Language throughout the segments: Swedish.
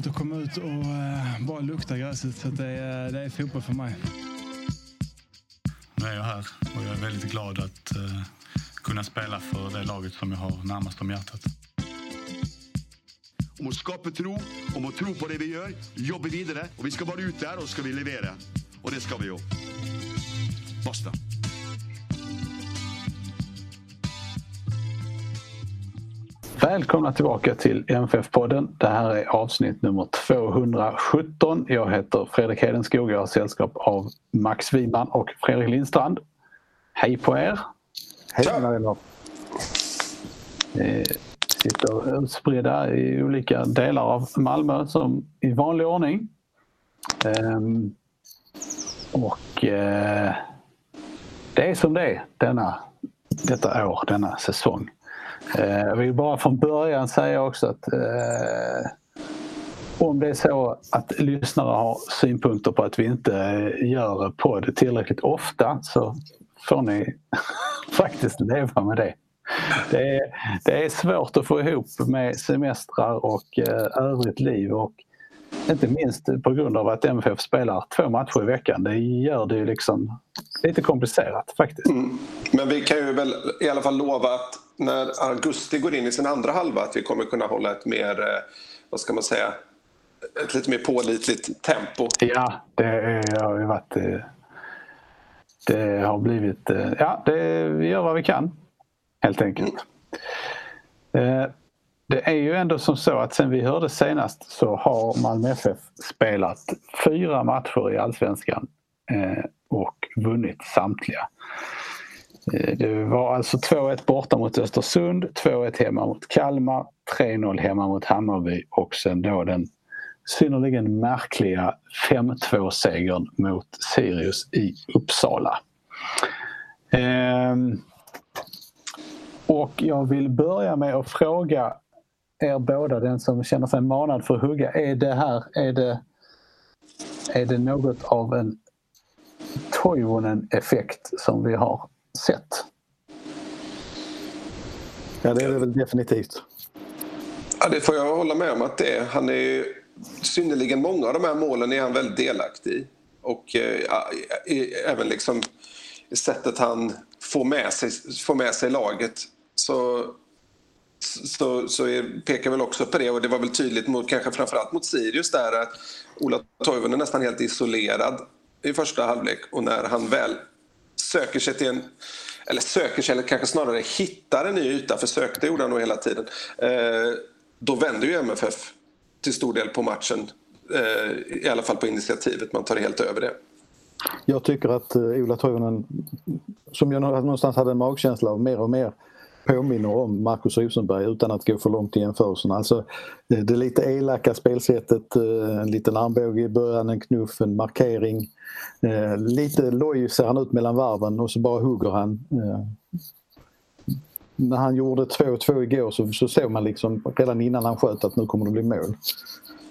Skönt att komma ut och eh, bara lukta gräset. Så att det, är, det är fotboll för mig. Nu är jag här och jag är väldigt glad att eh, kunna spela för det laget som jag har närmast om hjärtat. Om å skape tro, om å tro på det vi gjør, jobbe videre. Og vi skal bare ut der, og så skal vi levere. Og det skal vi jo. Basta. Välkomna tillbaka till MFF-podden. Det här är avsnitt nummer 217. Jag heter Fredrik Hedenskog. Jag har sällskap av Max Wiman och Fredrik Lindstrand. Hej på er! Hej Marina! Eh, sitter utspridda i olika delar av Malmö som i vanlig ordning. Ehm, och eh, det är som det är denna, detta år, denna säsong. Jag vill bara från början säga också att eh, om det är så att lyssnare har synpunkter på att vi inte eh, gör podd tillräckligt ofta så får ni faktiskt leva med det. Det är, det är svårt att få ihop med semestrar och eh, övrigt liv och inte minst på grund av att MFF spelar två matcher i veckan. Det gör det ju liksom lite komplicerat faktiskt. Mm. Men vi kan ju väl i alla fall lova att när augusti går in i sin andra halva att vi kommer kunna hålla ett mer, eh, vad ska man säga, ett lite mer pålitligt tempo. Ja, det har ju varit... Eh, det har blivit... Eh, ja, det, vi gör vad vi kan helt enkelt. Mm. Det är ju ändå som så att sen vi hörde senast så har Malmö FF spelat fyra matcher i Allsvenskan och vunnit samtliga. Eh, det var alltså 2-1 borta mot Östersund, 2-1 hemma mot Kalmar, 3-0 hemma mot Hammarby och sen då den synnerligen märkliga 5-2-segern mot Sirius i Uppsala. Ehm, och jag vill börja med att fråga er båda, den som känner sig manad för att hugga. Är det här, är det, är det något av en Toivonen-effekt som vi har sett. Ja, det är det väl definitivt. Ja, det får jag hålla med om att det är. Han är ju, synnerligen många av de här målen är han väldigt delaktig i. Och eh, även liksom sättet han får med sig, får med sig laget. Så, så, så är, pekar väl också på det och det var väl tydligt mot, kanske framförallt mot Sirius där att Ola Toivonen är nästan helt isolerad i första halvlek och när han väl söker sig till en eller söker sig, eller kanske snarare hittar en ny yta, för sökte gjorde han nog hela tiden. Eh, då vänder ju MFF till stor del på matchen. Eh, I alla fall på initiativet, man tar helt över det. Jag tycker att eh, Ola Toivonen, som jag någonstans hade en magkänsla av mer och mer påminner om Marcus Rosenberg utan att gå för långt i jämförelsen. Alltså, eh, det lite elaka spelsättet, eh, en liten armbåge i början, en knuff, en markering. Eh, lite loj ser han ut mellan varven och så bara hugger han. När han gjorde 2-2 igår så, så såg man liksom redan innan han sköt att nu kommer det bli mål.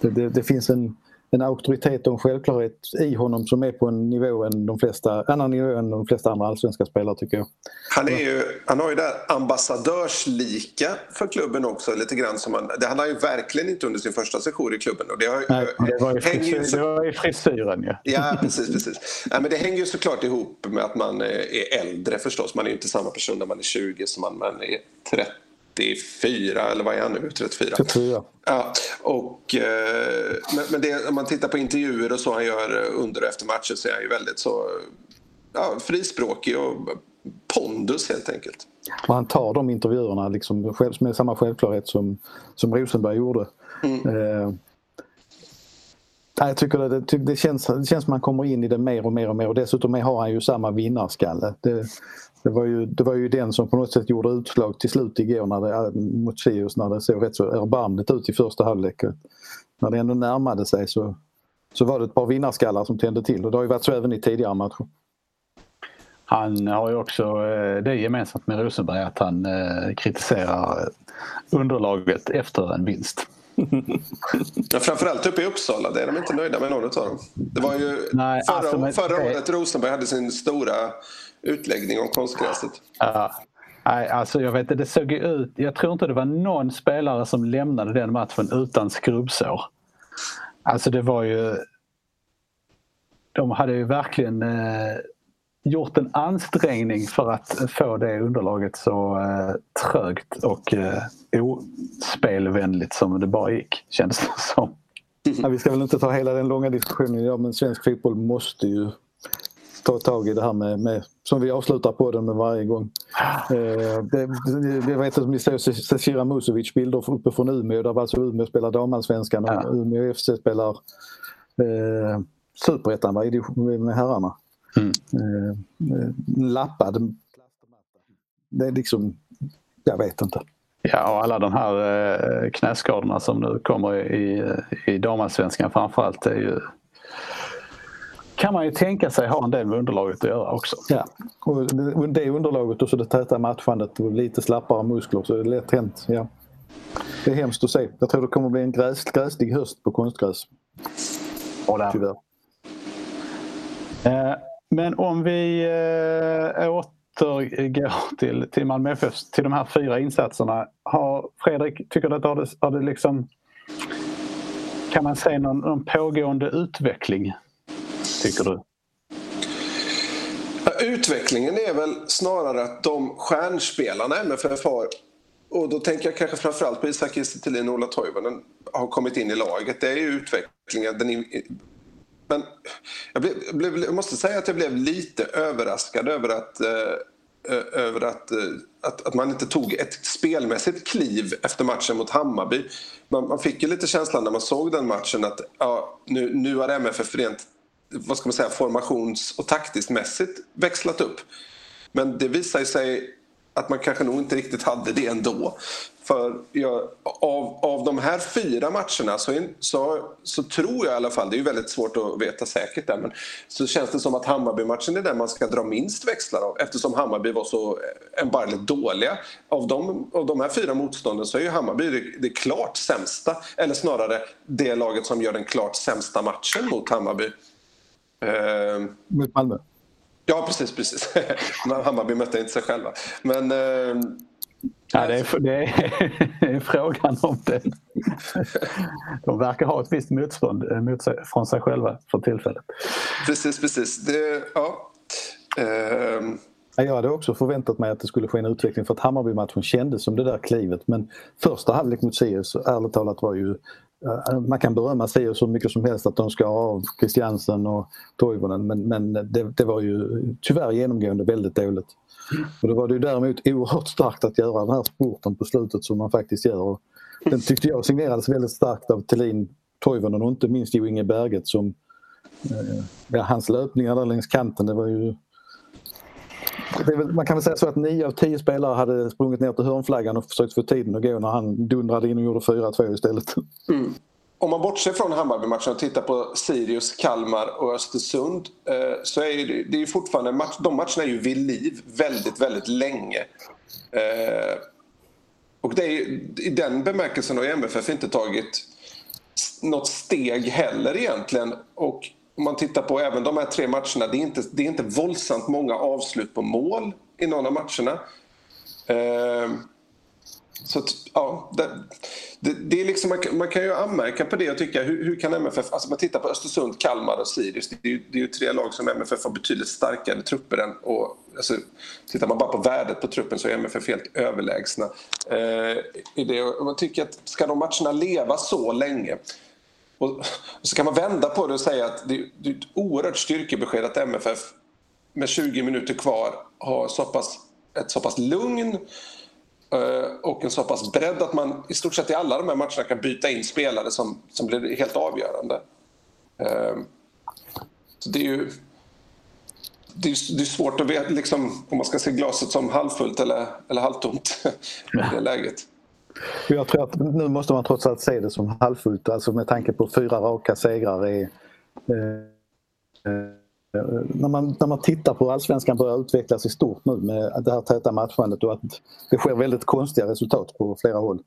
Det, det, det finns en, en auktoritet och en självklarhet i honom som är på en nivå än de flesta, annan nivå än de flesta andra allsvenska spelare tycker jag. Han, är ju, han har ju det ambassadörslika för klubben också lite grann som han, det han har ju verkligen inte under sin första session i klubben. Och det, har, Nej, det var ju, frisyr, så, det var ju frisyren ja. Ja precis, precis. Ja, men det hänger ju såklart ihop med att man är äldre förstås. Man är ju inte samma person när man är 20 som man, man är 30 34 eller vad är han nu? 34? 34. Ja, och, eh, men, men det, om man tittar på intervjuer och så han gör under och efter matchen så är han ju väldigt så ja, frispråkig och pondus helt enkelt. Och han tar de intervjuerna liksom med samma självklarhet som, som Rosenberg gjorde. Mm. Eh, jag tycker det, det, det, känns, det känns som man kommer in i det mer och mer och mer och dessutom har han ju samma vinnarskalle. Det, det var, ju, det var ju den som på något sätt gjorde utslag till slut igår när det, mot Sirius när det såg rätt så erbarmligt ut i första halvlek. När det ändå närmade sig så, så var det ett par vinnarskallar som tände till och det har ju varit så även i tidigare matcher. Han har ju också eh, det gemensamt med Rosenberg att han eh, kritiserar underlaget efter en vinst. Ja, framförallt uppe i Uppsala, det är de inte nöjda med någon av dem. Det var ju Nej, förra, alltså, men- förra året Rosenberg hade sin stora utläggning om konstgräset. Ja. Nej, alltså jag vet inte, det såg ju ut. Jag tror inte det var någon spelare som lämnade den matchen utan skrubbsår. Alltså det var ju... De hade ju verkligen eh, gjort en ansträngning för att få det underlaget så eh, trögt och eh, ospelvänligt som det bara gick, kändes det som. Ja, vi ska väl inte ta hela den långa diskussionen idag men svensk fotboll måste ju ta tag i det här med, med som vi avslutar på den med varje gång. Eh, det, det, jag vet att ni såg Cecilia Musovic bilder uppe från Umeå där alltså Umeå spelar damallsvenskan och Ja. Umeå FC spelar eh, superettan med herrarna. Mm. Eh, eh, lappad Det är liksom, jag vet inte. Ja, och alla de här eh, knäskadorna som nu kommer i, i damallsvenskan framförallt är ju kan man ju tänka sig ha en del med underlaget att göra också. Ja. Och det- underlaget och så det täta matchandet och lite slappare muskler så är det lätt hänt. Ja. Det är hemskt att se. Jag tror det kommer bli en gräs, gräslig höst på konstgräs. Tyvärr. Eh, Men om vi eh, återgår till, till Malmö FF, till de här fyra insatserna. Har, Fredrik, tycker du att har det, har det liksom... Kan man se någon, någon pågående utveckling? Tycker du? Utvecklingen är väl snarare att de stjärnspelarna MFF har och då tänker jag kanske framförallt på Isak Kiese och Ola Toivonen har kommit in i laget. Det är ju utvecklingen. Den är, men jag, blev, jag blev, jag måste säga att jag blev lite överraskad över att, eh, eh, över att, eh, att, att man inte tog ett spelmässigt kliv efter matchen mot Hammarby. Man, man fick ju lite känslan när man såg den matchen att ja, nu, nu har MFF rent vad ska man säga, formations och taktiskt mässigt växlat upp. Men det visar sig att man kanske nog inte riktigt hade det ändå. För jag, av, av de här fyra matcherna så, så, så tror jag i alla fall, det är ju väldigt svårt att veta säkert där, men så känns det som att Hammarby-matchen är den man ska dra minst växlar av eftersom Hammarby var så erbarmligt dåliga. Av de, av de här fyra motstånden så är ju Hammarby det, det klart sämsta, eller snarare det laget som gör den klart sämsta matchen mot Hammarby. Ehm, Mot Malmö. Ja, precis. precis. Hammarby mötte inte sig själva. Men eh, Ja, det, är, det är frågan om det. De verkar ha ett visst motstånd eh, mot sig, från sig själva för tillfället. precis, precis. Det, ja. Ja, Jag hade också förväntat mig att det skulle ske en utveckling för att Hammarby-matchen kändes som det där klivet. Men första halvlek mot Sirius, ärligt talat, var ju... Eh, man kan berömma Sirius så mycket som helst att de ska av Christiansen och Toivonen men, men det, det var ju tyvärr genomgående väldigt dåligt. Och då var det ju däremot oerhört starkt att göra den här sporten på slutet som man faktiskt gör. Och den tyckte jag signerades väldigt starkt av Thelin, Toivonen och inte minst Jo Inge Berget som... eh, Ja, hans löpningar där längs kanten, det var ju väl, man kan väl säga så att nio av tio spelare hade sprungit ner till hörnflaggan och försökt få tiden att gå när han dundrade in och gjorde 4-2 istället. Mm. om man bortser från Hammarby-matchen och tittar på Sirius, Kalmar och Östersund eh, så är det, det är ju fortfarande match, de matcherna är ju vid liv väldigt, väldigt länge. Eh, och det är, ju- i den bemärkelsen har ju MFF inte tagit något steg heller egentligen. Och om man tittar på även de här tre matcherna, det är inte, det är inte våldsamt många avslut på mål i någon av matcherna. Eh, så att, ja, det, det, det är liksom, man, kan- man kan ju anmärka på det och tycka hur, hur kan MFF, alltså man tittar på Östersund, Kalmar och Sirius, det är, ju, det är ju tre lag som MFF har betydligt starkare trupper än och alltså, tittar man bara på värdet på truppen så är MFF helt överlägsna. Eh, i det. Och man tycker att ska de matcherna leva så länge och, och så kan man vända på det och säga att det, det är ett oerhört styrkebesked att MFF med 20 minuter kvar har så pass, ett så pass lugn eh, och en så pass bredd att man i stort sett i alla de här matcherna kan byta in spelare som, som blir helt avgörande. Eh, Så det är ju det är, det är svårt att veta liksom, om man ska se glaset som halvfullt eller, eller halvtomt i det läget. Jag tror att nu måste man trots allt se det som halvfullt. Alltså med tanke på fyra raka segrar är, eh, eh, när, man, när man tittar på hur allsvenskan börjar utvecklas i stort nu med det här täta matchandet och att det sker väldigt konstiga resultat på flera håll.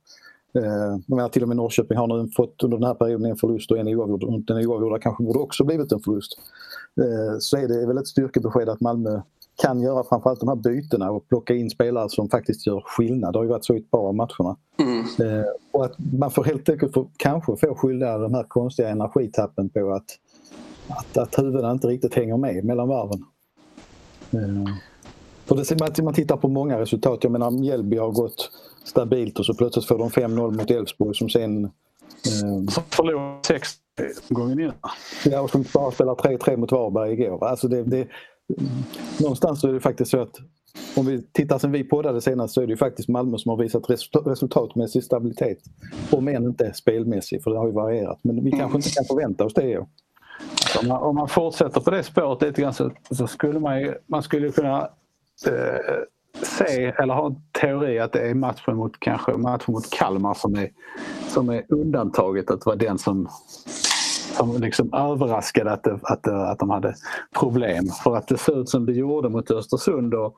Eh, jag menar, till och med Norrköping har nu fått under den här perioden en förlust och en oavgjord. Den oavgjorda kanske borde också blivit en förlust. Så är det väl ett styrkebesked att Malmö kan göra framförallt de här bytena och plocka in spelare som faktiskt gör skillnad. Det har ju varit så i ett par av matcherna. Mm. Eh, och att man får helt enkelt få, kanske få skylla de här konstiga energitappen på att, att, att huvudena inte riktigt hänger med mellan varven. Eh, för det, man tittar på många resultat. Jag menar Mjällby har gått stabilt och så plötsligt får de 5-0 mot Elfsborg som sen... Eh, som förlorade sex gånger innan. Ja, och som bara spelar 3-3 mot Varberg igår. Alltså det, det, någonstans så är det faktiskt så att om vi tittar sen vi poddade senast så är det ju faktiskt Malmö som har visat resultatmässig stabilitet. Om än inte spelmässig, för det har ju varierat. Men vi kanske inte kan förvänta oss det. Om man, om man fortsätter på det spåret lite grann så, så skulle man ju, man skulle kunna eh, se eller ha en teori att det är matchen mot, kanske matchen mot Kalmar som är, som är undantaget att vara den som som liksom överraskade att, det, att, att de hade problem. För att det såg ut som det gjorde mot Östersund och,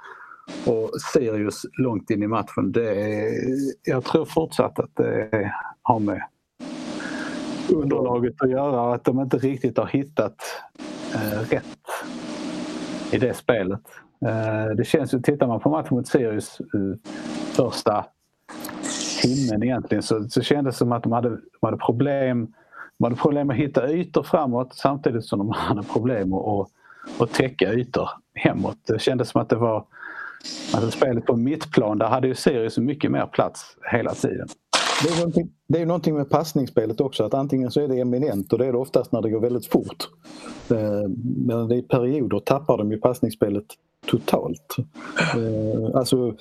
och Sirius långt in i matchen. Det är, jag tror fortsatt att det har med underlaget att göra. Att de inte riktigt har hittat eh, rätt i det spelet. Eh, det känns ju, tittar man på matchen mot Sirius eh, första timmen egentligen så, så kändes det som att de hade, de hade problem de hade problem att hitta ytor framåt samtidigt som de hade problem att, att, att täcka ytor hemåt. Det kändes som att det var alltså spelet på mittplan, där hade ju Sirius mycket mer plats hela tiden. Det är, någonting, det är någonting med passningsspelet också att antingen så är det eminent och det är det oftast när det går väldigt fort. Eh, men i perioder tappar de ju passningsspelet totalt. Eh, alltså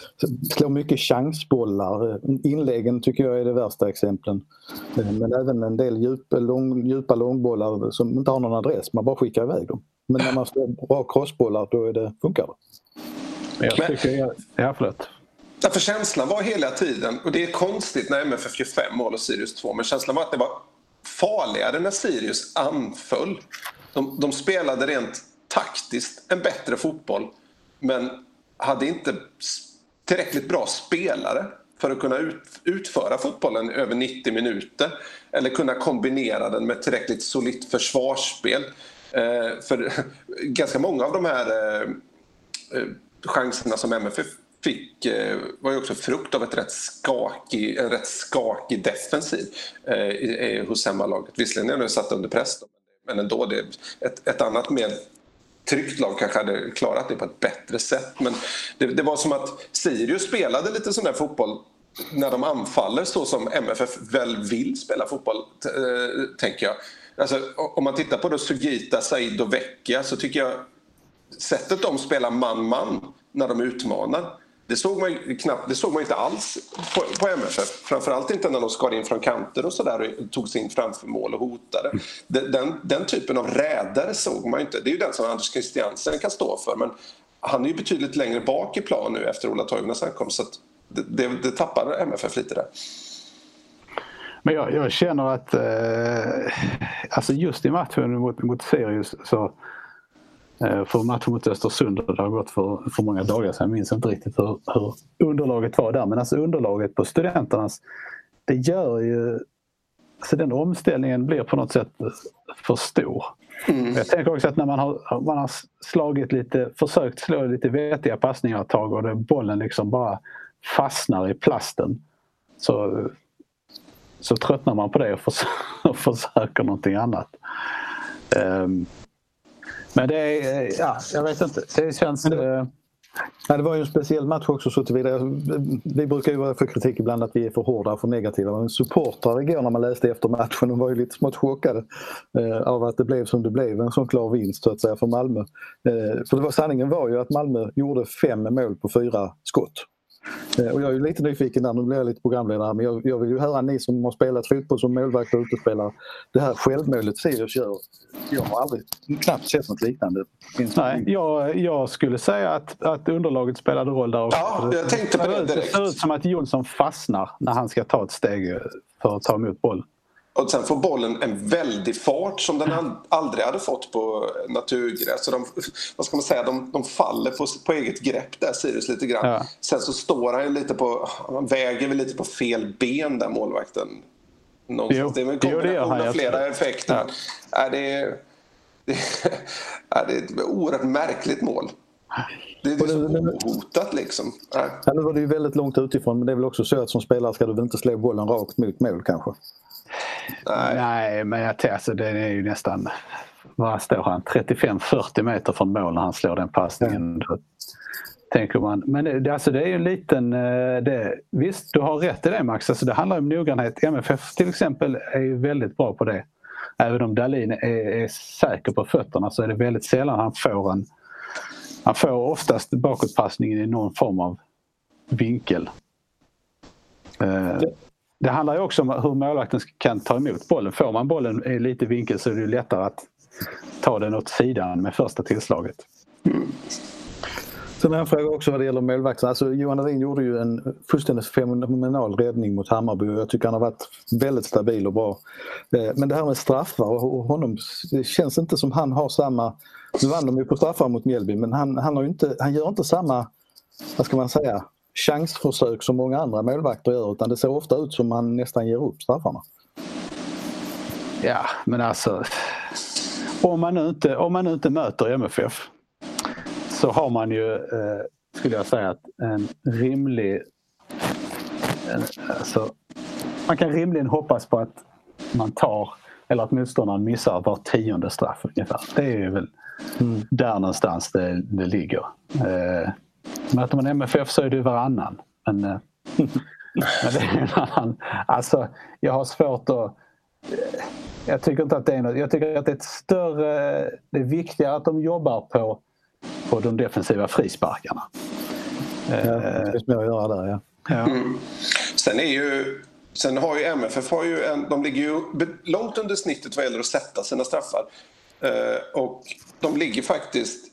slår mycket chansbollar. Inläggen tycker jag är det värsta exemplen. Eh, men även en del djupa, lång, djupa långbollar som inte har någon adress, man bara skickar iväg dem. Men när man slår bra crossbollar då är det, funkar det. Jag tycker, jag, ja, förlåt. Ja, för känslan var hela tiden, och det är konstigt när MFF gör fem mål och Sirius två, men känslan var att det var farligare när Sirius anföll. De, de spelade rent taktiskt en bättre fotboll men hade inte tillräckligt bra spelare för att kunna ut, utföra fotbollen över 90 minuter eller kunna kombinera den med tillräckligt solitt försvarsspel. Eh, för ganska många av de här eh, eh chanserna som MFF fick eh, var ju också frukt av ett rätt skakig, en rätt skakig defensiv eh, hos hemmalaget. Visserligen är de satt under press då, men ändå. Det ett, ett annat mer tryggt lag kanske hade klarat det på ett bättre sätt. Men det, det var som att Sirius spelade lite sån där fotboll när de anfaller så som MFF väl vill spela fotboll, äh, tänker jag. Alltså, om man tittar på då Sugita, Said och Vecchia så tycker jag sättet de spelar man-man när de utmanar det såg man ju knappt, det såg man inte alls på, på MFF. Framförallt inte när de skar in från kanter och sådär och tog sig in framför mål och hotade. Den, den typen av rädare såg man inte. Det är ju den som Anders Christiansen kan stå för. Men han är ju betydligt längre bak i plan nu efter Ola Toivonas ankomst. Så det, det, det tappar MFF lite där. Men jag, jag känner att eh, alltså just i matchen mot, mot Sirius så för matchen mot Östersund, det har gått för, för många dagar sedan, jag minns inte riktigt hur, hur underlaget var där. Men alltså underlaget på studenternas, det gör ju... Alltså den omställningen blir på något sätt för stor. Mm. Jag tänker också att när man har, man har slagit lite, försökt slå lite vettiga passningar ett tag och det, bollen liksom bara fastnar i plasten. Så, så tröttnar man på det och, förs och försöker någonting annat. Um, men det är, ja, jag vet inte. Det känns... Det, eh, ja, det var ju en speciell match också så tillvida. Vi brukar ju vara för kritik ibland att vi är för hårda och för negativa. Men supportrar igår när man läste efter matchen de var ju lite smått chockade eh, av att det blev som det blev. En sån klar vinst så att säga för Malmö. Eh, för det var, sanningen var ju att Malmö gjorde fem mål på fyra skott. Eh, och jag är lite nyfiken där, nu blir jag lite programledare, men jag, jag vill ju höra ni som har spelat fotboll som målvakt och utespelare. Det här självmålet Sirius gör, jag har aldrig, knappt sett något liknande. Nej, jag, jag skulle säga att, att underlaget spelade roll där också. Ja, jag tänkte på det direkt. Det ser ut som att Jonsson fastnar när han ska ta ett steg för att ta emot boll. Och sen får bollen en väldig fart som den aldrig hade fått på naturgräs. Så de, vad ska man säga, de, de faller på, på eget grepp där, Sirius, lite grann. Ja. Sen så står han lite på, han väger väl lite på fel ben där målvakten. Någonstans. Jo, det är väl en kombination av flera effekter. Ja. Är det, det, är det är ett oerhört märkligt mål. Det är så ohotat liksom. Ja, nu var det ju väldigt långt utifrån men det är väl också så att som spelare ska du väl inte slå bollen rakt mot mål kanske? Nej, Nej men jag, alltså, det är ju nästan, vad står han, 35-40 meter från mål när han slår den passningen. Ja. Tänker man. Men det, alltså det är ju en liten... Eh, det, visst, du har rätt i det Max. Alltså det handlar om noggrannhet. MFF till exempel är ju väldigt bra på det. Även om Dahlin är, är säker på fötterna så är det väldigt sällan han får en... Han får oftast bakåtpassningen i någon form av vinkel. Eh, det handlar ju också om hur målvakten kan ta emot bollen. Får man bollen i lite vinkel så är det lättare att ta den åt sidan med första tillslaget. Mm. Sen har jag en fråga också vad det gäller målvakten. Alltså, Johan Dahlin gjorde ju en fullständigt fenomenal räddning mot Hammarby och jag tycker han har varit väldigt stabil och bra. Eh, men det här med straffar och honom, det känns inte som han har samma... Nu vann de ju på straffar mot Mjällby men han, han, har inte, han gör inte samma, vad ska man säga, chansförsök som många andra målvakter gör utan det ser ofta ut som han nästan ger upp straffarna. Ja, men alltså om man nu inte, om man inte möter MFF så har man ju, eh, skulle jag säga, en rimlig... En, alltså, man kan rimligen hoppas på att man tar, eller att motståndaren missar var tionde straff ungefär. Det är väl mm. där någonstans det, det ligger. Eh, möter man MFF så är det varannan. Men, eh, men det är en annan... Alltså, jag har svårt att... Eh, jag tycker inte att det är något. Jag tycker att det är ett större... Det är viktigare att de jobbar på på de defensiva frisparkarna. Ja, det finns mer att göra där ja. ja. Mm. Sen är ju Sen har ju MFF har ju en, de ligger ju långt under snittet vad gäller att sätta sina straffar. Eh, och de ligger faktiskt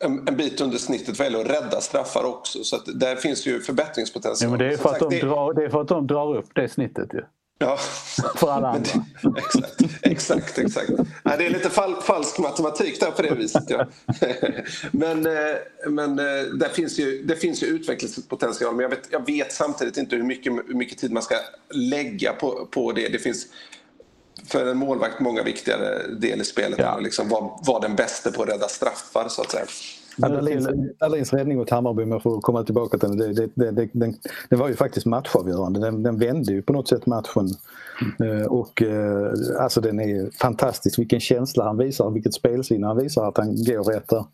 en, en, bit under snittet vad gäller att rädda straffar också. Så där finns ju förbättringspotential. Ja, men det, är för att de drar, det är för att de drar upp det snittet ju. Ja. För alla andra. exakt, exakt. exakt. Ja, det är lite fal falsk matematik där på det viset. Ja. men eh, men eh, där finns ju, det finns ju utvecklingspotential men jag vet, jag vet samtidigt inte hur mycket, hur mycket tid man ska lägga på, på det. Det finns för en målvakt många viktigare del i spelet ja. än att liksom vara, vara den bästa på att rädda straffar så att säga. Dahlins räddning mot Hammarby, om jag får komma tillbaka till det, det, det, det, den, det var ju faktiskt matchavgörande. Den, den vände ju på något sätt matchen. Mm. Och eh, alltså den är fantastisk. Vilken känsla han visar, vilket spelsinne han visar att han går rätt där.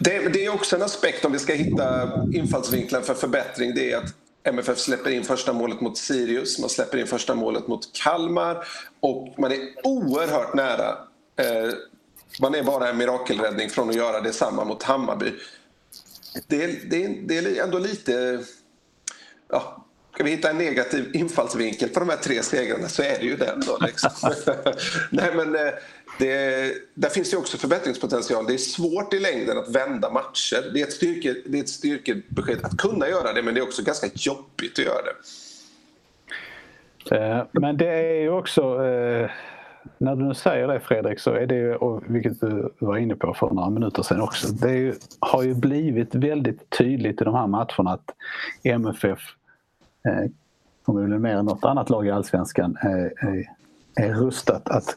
Det, det är också en aspekt om vi ska hitta infallsvinklar för förbättring. Det är att MFF släpper in första målet mot Sirius, man släpper in första målet mot Kalmar och man är oerhört nära eh, man är bara en mirakelräddning från att göra detsamma mot Hammarby. Det är, det är, det är ändå lite... Ja, ska vi hitta en negativ infallsvinkel på de här tre segrarna så är det ju den. Då, liksom. Nej, men eh, det, där finns ju också förbättringspotential. Det är svårt i längden att vända matcher. Det är ett, styrke, det är ett styrkebesked att kunna göra det men det är också ganska jobbigt att göra det. Eh, men det är ju också... Eh, när du nu säger det Fredrik så är det ju, vilket du var inne på för några minuter sedan också, det ju, har ju blivit väldigt tydligt i de här matcherna att MFF, förmodligen mer än något annat lag i Allsvenskan, är, är, är rustat att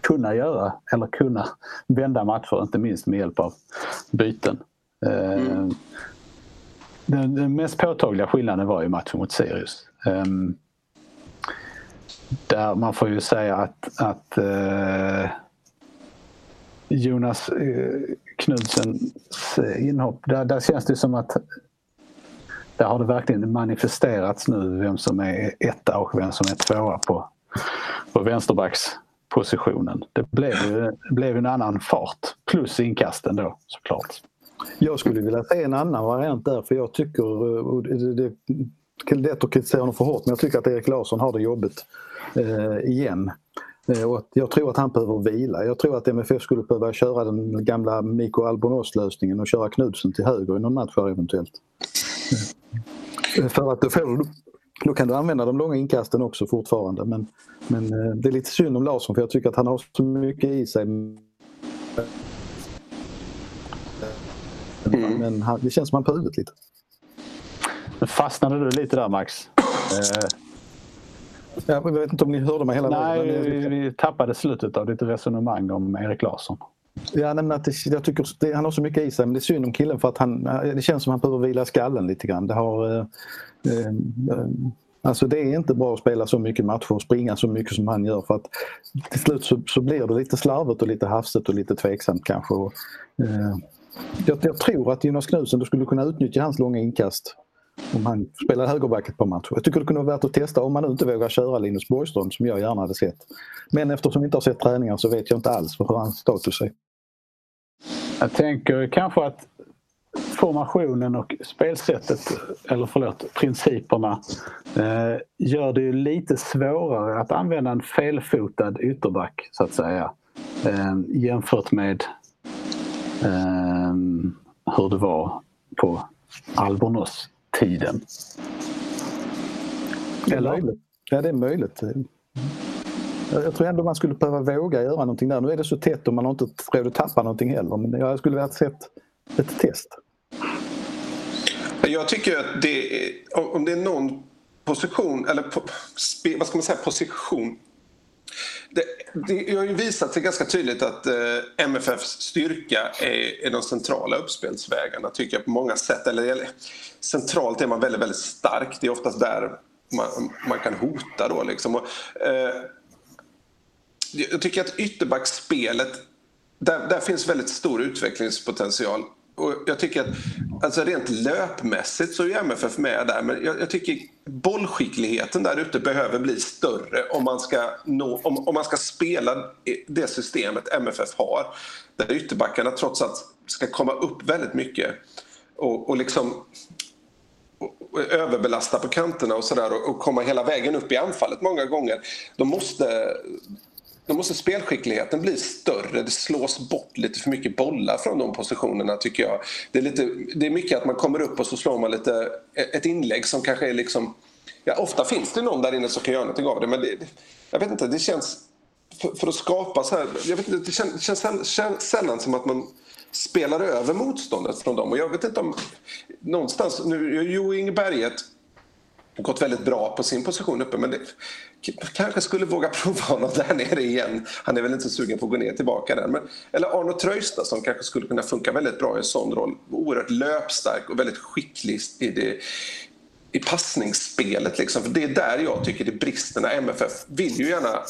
kunna göra eller kunna vända matcher, inte minst med hjälp av byten. Eh, mm. Den, den, mest påtagliga skillnaden var ju matchen mot Sirius. Um, där man får ju säga att, att eh, Jonas eh, Knudsens inhopp, där, där känns det som att där har det verkligen manifesterats nu vem som är etta och vem som är tvåa på, på vänsterbackspositionen. Det blev ju blev en annan fart, plus inkasten då såklart. Jag skulle vilja se en annan variant där för jag tycker, det, det, det är lätt att kritisera honom för hårt, men jag tycker att Erik Larsson har det jobbigt eh, igen. Eh, och jag tror att han behöver vila. Jag tror att MFF skulle behöva köra den gamla Mikko Albonos-lösningen och köra Knudsen till höger i någon match eventuellt. Eh, för att då får, Då kan du använda de långa inkasten också fortfarande. Men, men det är lite synd om Larsson för jag tycker att han har så mycket i sig. Mm. Men han, det känns som han på huvudet lite. Fastnade du lite där Max? Jag vet inte om ni hörde mig hela Nej, vägen. Nej, vi tappade slutet av ditt resonemang om Erik Larsson. Ja, nej, att det, jag tycker det, han har så mycket i sig men det är synd om killen för att han, eh, det känns som att han behöver vila skallen lite grann. Det, har, eh, ehm, eh, alltså det är inte bra att spela så mycket matcher och springa så mycket som han gör för att till slut så, så blir det lite slarvigt och lite hafsigt och lite tveksamt kanske. Och, eh, jag, jag, tror att Jonas Knutsen, du skulle kunna utnyttja hans långa inkast om han spelar högerback ett par matcher. Jag tycker det kunde vara värt att testa om man inte vågar köra Linus Borgström som jag gärna hade sett. Men eftersom vi inte har sett träningar så vet jag inte alls hur hans status är. Jag tänker kanske att formationen och spelsättet, eller förlåt, principerna eh, gör det ju lite svårare att använda en felfotad ytterback så att säga eh, jämfört med eh, hur det var på Albornoz tiden. Eller? Ja, det är möjligt. Jag tror ändå man skulle behöva våga göra någonting där. Nu är det så tätt och man har inte råd att tappa någonting heller. Men jag skulle vilja se ett, ett test. Jag tycker att det om det är någon position, eller vad ska man säga, position det, det har ju visat sig ganska tydligt att eh, MFFs styrka är, är de centrala uppspelsvägarna tycker jag på många sätt. Eller, eller, centralt är man väldigt, väldigt stark. Det är oftast där man, man kan hota då liksom. Och, eh, jag tycker att ytterbackspelet, där, där finns väldigt stor utvecklingspotential och jag tycker att alltså rent löpmässigt så är MFF med där men jag, jag, tycker bollskickligheten där ute behöver bli större om man ska, nå, om, om man ska spela det systemet MFF har. Där ytterbackarna trots allt ska komma upp väldigt mycket och, och liksom och överbelasta på kanterna och sådär och, och komma hela vägen upp i anfallet många gånger. De måste då måste spelskickligheten bli större. Det slås bort lite för mycket bollar från de positionerna tycker jag. Det är, lite, det är mycket att man kommer upp och så slår man lite ett inlägg som kanske är liksom... Ja, ofta finns det någon där inne som kan göra någonting av det men det, jag vet inte, det känns... För, för att skapa så här... Jag vet inte, det känns, känns, känns sällan som att man spelar över motståndet från dem. Och jag vet inte om... Någonstans... Nu, Jo Inge Berget gått väldigt bra på sin position uppe men det, kanske skulle våga prova honom där nere igen. Han är väl inte sugen på att gå ner tillbaka där. Men, eller Arno Tröjstad som kanske skulle kunna funka väldigt bra i en sån roll. Oerhört löpstark och väldigt skicklig i, det, i passningsspelet. Liksom. För det är där jag tycker det brister när MFF vill ju gärna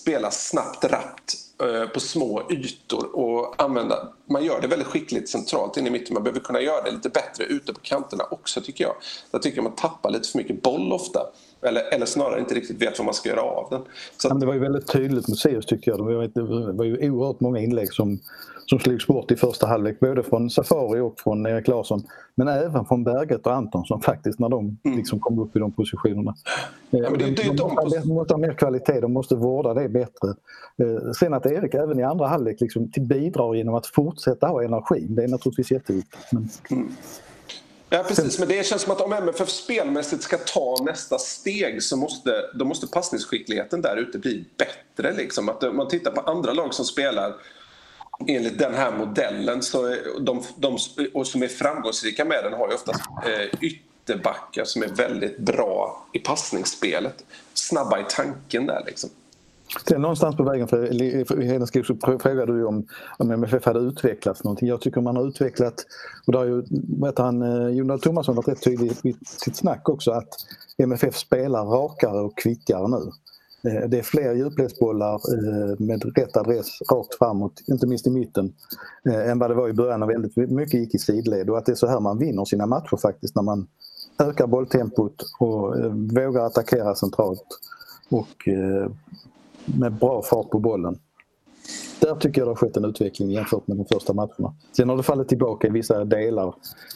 spela snabbt, rappt eh, på små ytor och använda, man gör det väldigt skickligt centralt in i mitten. Man behöver kunna göra det lite bättre ute på kanterna också tycker jag. Där tycker jag man tappar lite för mycket boll ofta. Eller, eller snarare inte riktigt vet vad man ska göra av den. Så att... Det var ju väldigt tydligt mot Sirius tyckte jag. Det var ju oerhört många inlägg som, som slogs bort i första halvlek. Både från Safari och från Erik Larsson. Men även från Berget och Antonsson faktiskt när de mm. liksom kom upp i de positionerna. Ja, det, det, de, de, måste, de måste ha mer kvalitet, de måste vårda det bättre. Eh, sen att Erik även i andra halvlek liksom bidrar genom att fortsätta ha energi, det är naturligtvis jätteviktigt. Men... Mm. Ja precis, men det känns som att om MFF spelmässigt ska ta nästa steg så måste, då måste passningsskickligheten där ute bli bättre. Liksom. Att eh, om man tittar på andra lag som spelar enligt den här modellen så är de, de, och som är framgångsrika med den har ju oftast eh, ytterbackar som är väldigt bra i passningsspelet. Snabba i tanken där liksom. Sen någonstans på vägen, för Hedenskog så frågade du om, om MFF hade utvecklats någonting. Jag tycker man har utvecklat, och där eh, har ju vet han, Thomasson varit rätt tydlig i sitt snack också, att MFF spelar rakare och kvickare nu. Eh, det är fler djupledsbollar eh, med rätt adress rakt framåt, inte minst i mitten, än vad det var i början och väldigt mycket gick i sidled. Och att det är så här man vinner sina matcher faktiskt, när man ökar bolltempot och vågar attackera centralt och med bra fart på bollen. Där tycker jag det har skett en utveckling jämfört med de första matcherna. Sen har det fallit tillbaka i vissa delar,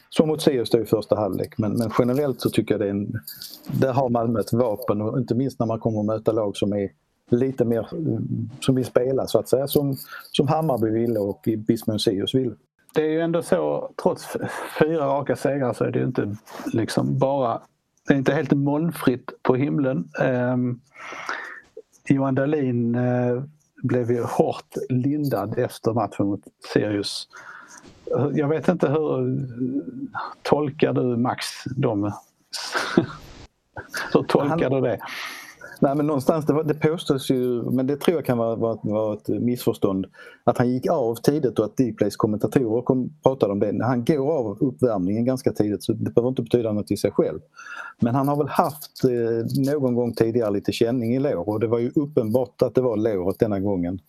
som mot Sirius i första halvlek. Men, men, generellt så tycker jag det är en, där har Malmö ett vapen och inte minst när man kommer att möta lag som är lite mer eh, som vill spela så att säga. Som, som Hammarby ville och Bismon Sirius ville. Det är ju ändå så, trots fyra raka segrar så är det ju inte liksom bara det är inte helt molnfritt på himlen. Um, Johan Dahlin uh, blev ju hårt lindad efter matchen mot Sirius. Jag vet inte hur tolkar du Max dem? hur tolkar du det? Nej men någonstans, det, det påstås ju, men det tror jag kan vara, vara, vara ett missförstånd, att han gick av tidigt och att Dplays kommentatorer kom, pratade om det. Han går av uppvärmningen ganska tidigt så det behöver inte betyda något i sig själv. Men han har väl haft eh, någon gång tidigare lite känning i lår och det var ju uppenbart att det var låret denna gången.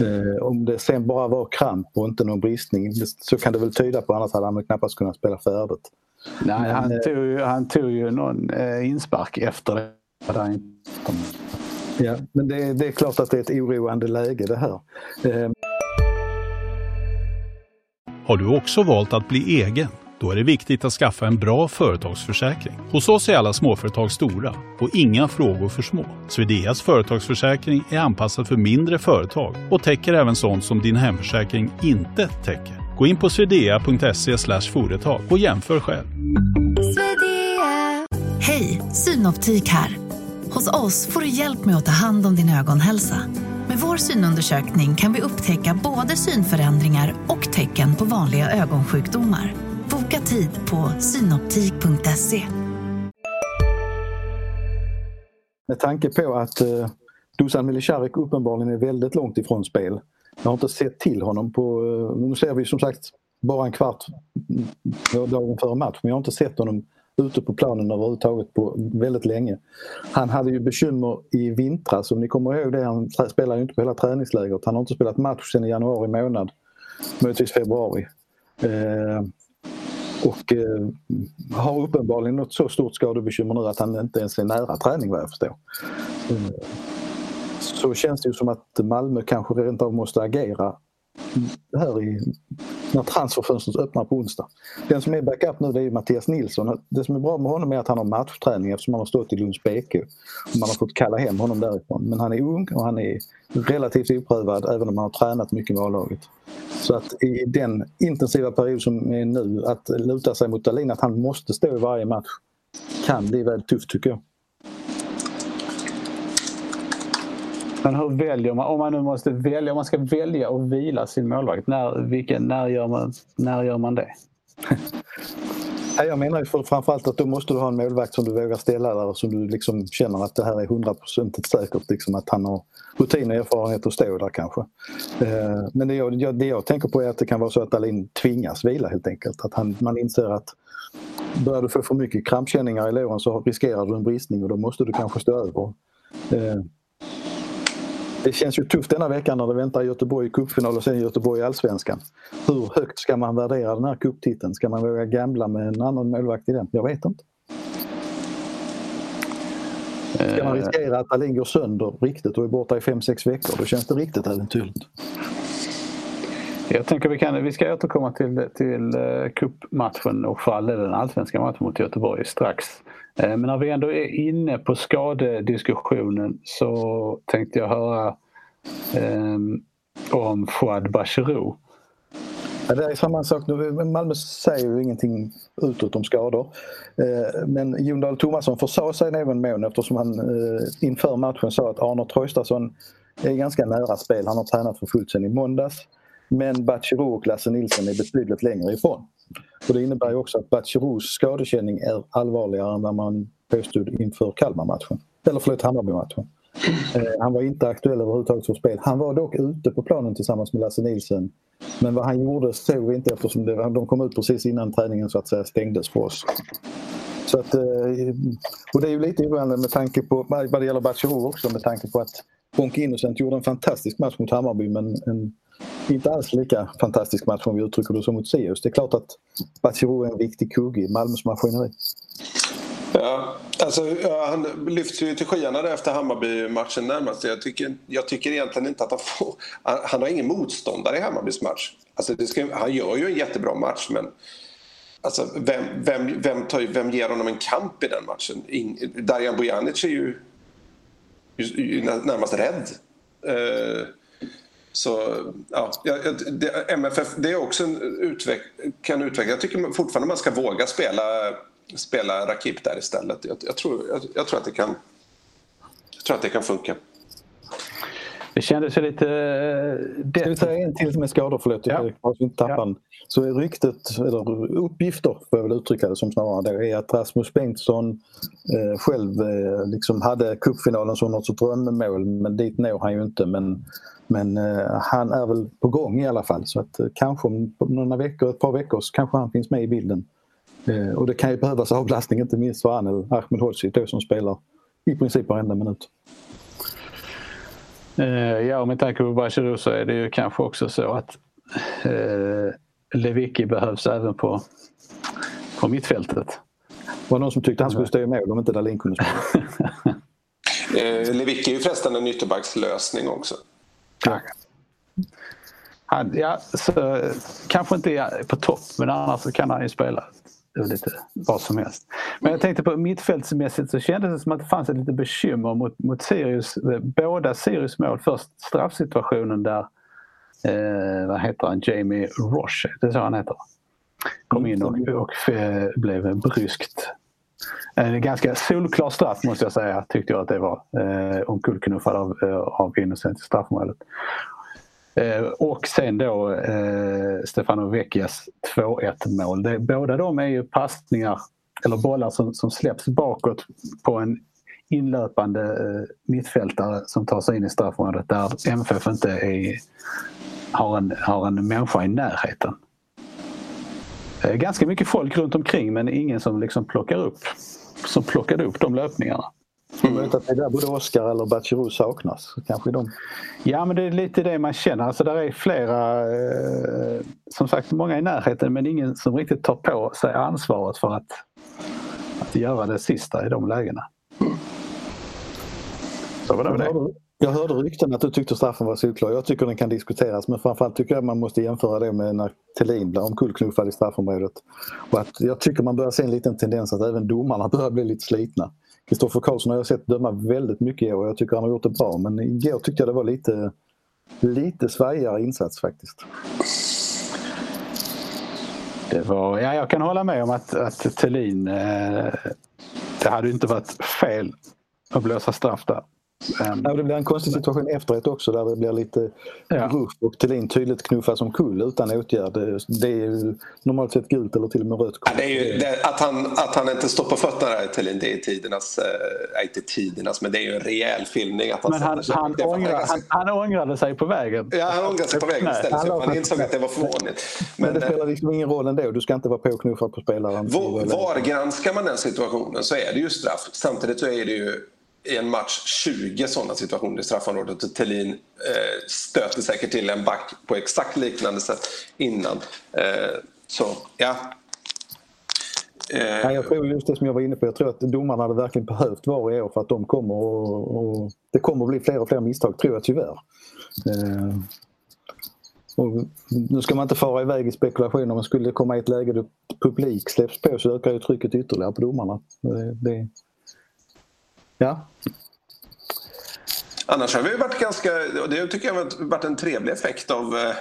Eh, om det sen bara var kramp och inte någon bristning så kan det väl tyda på, annars hade han knappast kunnat spela färdigt. Nej, han eh, tog, ju, han tog ju någon eh, inspark efter det. Ja, men det, det, är klart att det är ett oroande läge det här. Eh. Har du också valt att bli egen? Då är det viktigt att skaffa en bra företagsförsäkring. Hos oss är alla småföretag stora och inga frågor för små. Swedeas företagsförsäkring är anpassad för mindre företag och täcker även sånt som din hemförsäkring inte täcker. Gå in på swedea.se företag och jämför själv. Hej, Synoptik här. Hos oss får du hjälp med att ta hand om din ögonhälsa. Med vår synundersökning kan vi upptäcka både synförändringar och tecken på vanliga ögonsjukdomar. Boka tid på synoptik.se. Med tanke på att eh, Dusan Milicharek uppenbarligen är väldigt långt ifrån spel. Jag har inte sett till honom på, eh, nu ser vi som sagt bara en kvart mm, mm, dagen före match men jag har inte sett honom ute på planen överhuvudtaget på väldigt länge. Han hade ju bekymmer i vintras, om ni kommer ihåg det, han spelar ju inte på hela träningslägret. Han har inte spelat match sedan i januari månad, möjligtvis februari. Eh, och eh, har uppenbarligen något så stort skadebekymmer nu att han inte ens är nära träning vad jag förstår. Eh, så känns det ju som att Malmö kanske rent av måste agera här i, när transferfönstret öppnar på onsdag. Den som är backup nu det är Mattias Nilsson. Det som är bra med honom är att han har matchträning eftersom han har stått i Lunds BK. Och man har fått kalla hem honom därifrån. Men han är ung och han är relativt oprövad även om han har tränat mycket med A-laget. Så att i den intensiva period som är nu, att luta sig mot Dahlin, att han måste stå i varje match, kan bli väldigt tufft tycker jag. Men hur väljer man, om man nu måste välja, om man ska välja att vila sin målvakt, när, vilken, när, gör, man, när gör man det? Jag menar ju framförallt att då måste du ha en målvakt som du vågar ställa där och som du liksom känner att det här är hundraprocentigt säkert. Liksom att han har rutin och erfarenhet att stå där kanske. Eh, men det jag, det jag tänker på är att det kan vara så att Dahlin tvingas vila helt enkelt. Att han, man inser att börjar du få för mycket krampkänningar i låren så riskerar du en bristning och då måste du kanske stå över. Eh, det känns ju tufft denna veckan när det väntar Göteborg i cupfinal och sen Göteborg i allsvenskan. Hur högt ska man värdera den här cuptiteln? Ska man våga gambla med en annan målvakt i den? Jag vet inte. Ska man riskera att Dahlin går sönder riktigt och är borta i 5-6 veckor då känns det riktigt äventyrligt. Jag tänker vi, kan, vi ska återkomma till, till eh, cupmatchen och för all den allsvenska matchen mot Göteborg strax. Eh, men när vi ändå är inne på skadediskussionen så tänkte jag höra ehm, om Fouad Bachirou. Ja, det är samma sak. nu. Malmö säger ju ingenting utåt om skador. Eh, men Jon Dahl Tomasson försade sig i någon mån eftersom han eh, inför matchen sa att Arne Traustason är ganska nära spel. Han har tränat för fullt sedan i måndags. Men Batshiro och Lasse Nilsson är betydligt längre ifrån. Och det innebär också att Batshirous skadekänning är allvarligare än vad man påstod inför Kalmar-matchen. Eller förlåt, Hammarby-matchen. Eh, han var inte aktuell överhuvudtaget för spel. Han var dock ute på planen tillsammans med Lasse Nilsson. Men vad han gjorde såg vi inte eftersom det, de kom ut precis innan träningen så att säga stängdes för oss. Så att, eh, och det är ju lite oroande med tanke på, vad det gäller Batshiro också, med tanke på att Bonke Innocent gjorde en fantastisk match mot Hammarby men en inte alls lika fantastisk match om vi uttrycker det som mot Sirius. Det är klart att Bachirou är en viktig kugge i Malmös maskineri. Ja, alltså, han lyfts ju till skyarna efter Hammarby-matchen närmast. Jag tycker, jag tycker egentligen inte att han får... Han, han har ingen motståndare i Hammarbys match. Alltså, ska, han gör ju en jättebra match men alltså, vem, vem, vem, tar, vem ger honom en kamp i den matchen? In, Darjan Bojanic är ju närmast rädd. Uh, så ja, det, MFF det är också en utveck, kan utveckla. Jag tycker fortfarande man ska våga spela spela Rakip där istället. Jag, jag, tror, jag, jag, tror att det kan, jag tror att det kan funka. Det kändes ju lite... Det... Ska vi ta en till som är skador, förlåt, ja. jag inte tappa ja. Så är ryktet, eller uppgifter får jag väl uttrycka det som snarare, det är att Rasmus Bengtsson eh, själv eh, liksom hade cupfinalen som något sorts drömmål men dit når han ju inte. Men, men eh, han är väl på gång i alla fall så att eh, kanske om några veckor, ett par veckor så kanske han finns med i bilden. Eh, och det kan ju behövas avlastning inte minst för Anel Ahmedhodzic då som spelar i princip varenda minut. Eh, ja, med tanke på Bachirou så är det ju kanske också så att eh, Lewicki behövs även på, på mittfältet. Var det någon som tyckte han skulle stå i mål om inte Dahlin kunde spela? eh, Lewicki är ju förresten en ytterbackslösning också. Ja. Han, ja, så, kanske inte på topp men annars så kan han ju spela lite vad som helst. Men jag tänkte på mittfältsmässigt så kändes det som att det fanns ett litet bekymmer mot, mot Sirius, båda Sirius mål. Först straffsituationen där, eh, vad heter han, Jamie Roche, det är så han heter. Kom in och, och eh, blev bryskt. En ganska solklar straff måste jag säga, tyckte jag att det var. Eh, omkullknuffad av, eh, av Innocent i straffmålet. Eh, och sen då eh, Stefano Vecchias 2-1 mål. Det, båda de är ju passningar eller bollar som, som släpps bakåt på en inlöpande eh, mittfältare som tar sig in i straffområdet där MFF inte är, har, en, har en människa i närheten. Eh, ganska mycket folk runt omkring men ingen som liksom plockar upp som plockade upp de löpningarna. Mm. Möjligt att det är där både Oscar eller Bachirou saknas. Kanske de. Ja men det är lite det man känner. Alltså där är flera, eh, som sagt många i närheten men ingen som riktigt tar på sig ansvaret för att, att göra det sista i de lägena. Så var det med det. Jag hörde rykten att du tyckte straffen var solklar. Jag tycker den kan diskuteras men framförallt tycker jag man måste jämföra det med när Thelin blir omkullknuffad i straffområdet. Och att jag tycker man börjar se en liten tendens att även domarna börjar bli lite slitna. Kristoffer Karlsson har jag sett döma väldigt mycket i år och jag tycker han har gjort det bra men igår tyckte jag det var lite, lite svajigare insats faktiskt. Det var, ja, jag kan hålla med om att, att Thelin, eh, det hade inte varit fel att blåsa straff där. Um, ja, det blir en konstig situation efteråt också där det blir lite ja. ruff och Thelin tydligt knuffas omkull utan åtgärd. Det är ju normalt sett gult eller till och med rött kort. Ja, det är ju, det, att, han, att han inte står på fötterna där Thelin, det är tidernas, äh, inte tidernas, men det är ju en rejäl filmning. Att han men han, han, ångrar, ganska... han, han ångrade sig på vägen. Ja, han ångrade sig på vägen istället. Han, han insåg att det var fånigt. Men, men det spelar liksom ingen roll ändå, du ska inte vara påknuffad på spelaren. Var, var granskar man den situationen så är det ju straff. Samtidigt så är det ju i en match 20 sådana situationer i straffområdet och Thelin eh, stöter säkert till en back på exakt liknande sätt innan. Eh, så ja. Eh, jag tror just det som jag var inne på, jag tror att domarna hade verkligen behövt VAR i år för att de kommer och, och, det kommer att bli fler och fler misstag tror jag tyvärr. Eh, och nu ska man inte fara iväg i spekulationer men skulle det komma i ett läge då publik släpps på så ökar ju trycket ytterligare på domarna. Det, det, Ja. Annars har vi varit ganska, det tycker jag har varit en trevlig effekt av, eh,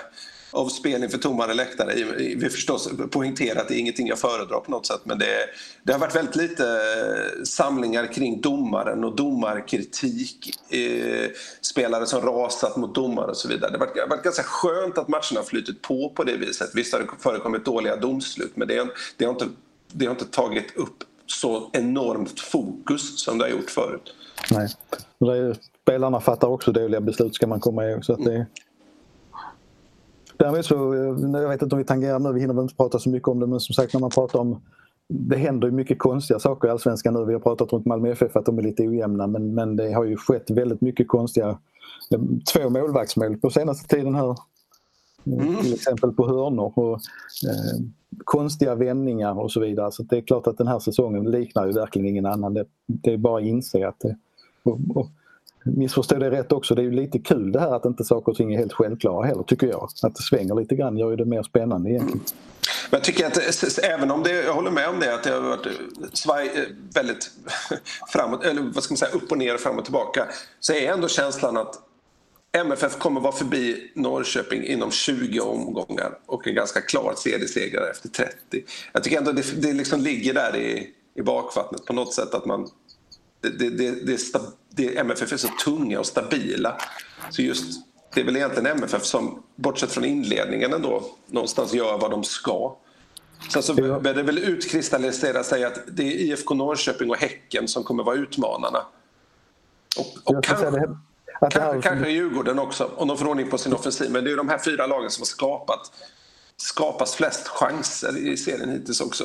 av spel inför tommare läktare. Vi förstås poängterar att det är ingenting jag föredrar på något sätt men det, det har varit väldigt lite eh, samlingar kring domaren och domarkritik. Eh, spelare som rasat mot domare och så vidare. Det har varit, det har varit ganska skönt att matcherna har flutit på på det viset. Visst har det förekommit dåliga domslut men det, det, har, inte, det har inte tagit upp så enormt fokus som det har gjort förut. Nej, är, spelarna fattar också dåliga beslut ska man komma ihåg. Så att det, Däremot så, eh, jag vet inte om vi tangerar nu, vi hinner väl inte prata så mycket om det men som sagt när man pratar om det händer ju mycket konstiga saker i Allsvenskan nu. Vi har pratat runt Malmö FF att de är lite ojämna men, men det har ju skett väldigt mycket konstiga eh, två målvaktsmål på senaste tiden här. Mm. Till exempel på hörnor. Och, eh, konstiga vändningar och så vidare. Så det är klart att den här säsongen liknar ju verkligen ingen annan. Det, det är bara att inse att det... Och, och, missförstå det rätt också, det är ju lite kul det här att inte saker och ting är helt självklara heller tycker jag. Att det svänger lite grann gör ju det mer spännande egentligen. Men jag tycker att även om det, jag håller med om det, att det har varit svaj, eh, väldigt framåt, eller vad ska man säga, upp och ner fram och tillbaka. Så är ändå känslan att MFF kommer vara förbi Norrköping inom 20 omgångar och en ganska klar seriesegrare efter 30. Jag tycker ändå det, det liksom ligger där i, i bakvattnet på något sätt. att man det, det, det, det, det, MFF är så tunga och stabila. Så just det är väl egentligen MFF som, bortsett från inledningen ändå, någonstans gör vad de ska. Sen så börjar det väl utkristallisera sig att det är IFK Norrköping och Häcken som kommer vara utmanarna. Och, och kanske, det, kanske, kanske Djurgården också, om de får ordning på sin offensiv. Men det är de här fyra lagen som har skapat skapas flest chanser i serien hittills också.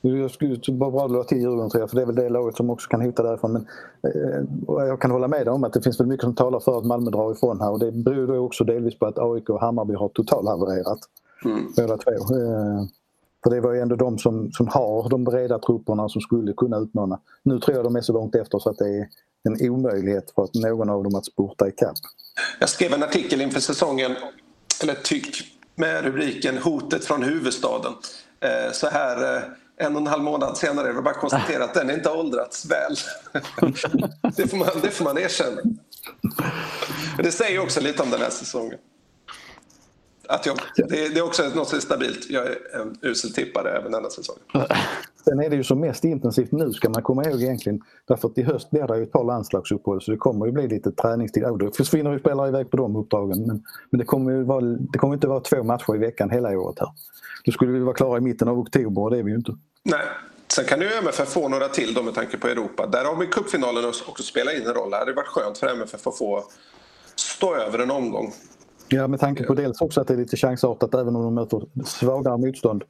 Jag skulle bara bra dra till Djurgården tror jag, för det är väl det laget som också kan hota därifrån. Men, eh, jag kan hålla med dig om att det finns väl mycket som talar för att Malmö drar ifrån här och det beror också delvis på att AIK och Hammarby har totalhavererat. Mm. Båda två. Eh, för det var ju ändå de som, som har de breda trupperna som skulle kunna utmana. Nu tror jag de är så långt efter så att det är en omöjlighet för att någon av dem att spurta ikapp. Jag skrev en artikel inför säsongen, eller tyck, med rubriken Hotet från huvudstaden. Eh, så här eh, en och en halv månad senare är det bara att konstatera att den inte har åldrats väl. det, får man, det får man erkänna. Men det säger också lite om den här säsongen. Att jag, det, det är också något stabilt. Jag är en usel tippare även denna säsong. Sen är det ju som mest intensivt nu ska man komma ihåg egentligen. Därför att i höst blir det ju ett par landslagsuppehåll så det kommer ju bli lite träningstid. Då försvinner ju spelare iväg på de uppdragen. Men, men det, kommer ju vara, det kommer inte vara två matcher i veckan hela året här. Då skulle vi vara klara i mitten av oktober och det är vi ju inte. Nej. Sen kan ju MFF få några till då med tanke på Europa. Där har vi cupfinalen också spelat in en roll. Det hade varit skönt för MFF att få stå över en omgång. Ja, med tanke på dels också att det är lite chansartat även om de möter svagare motstånd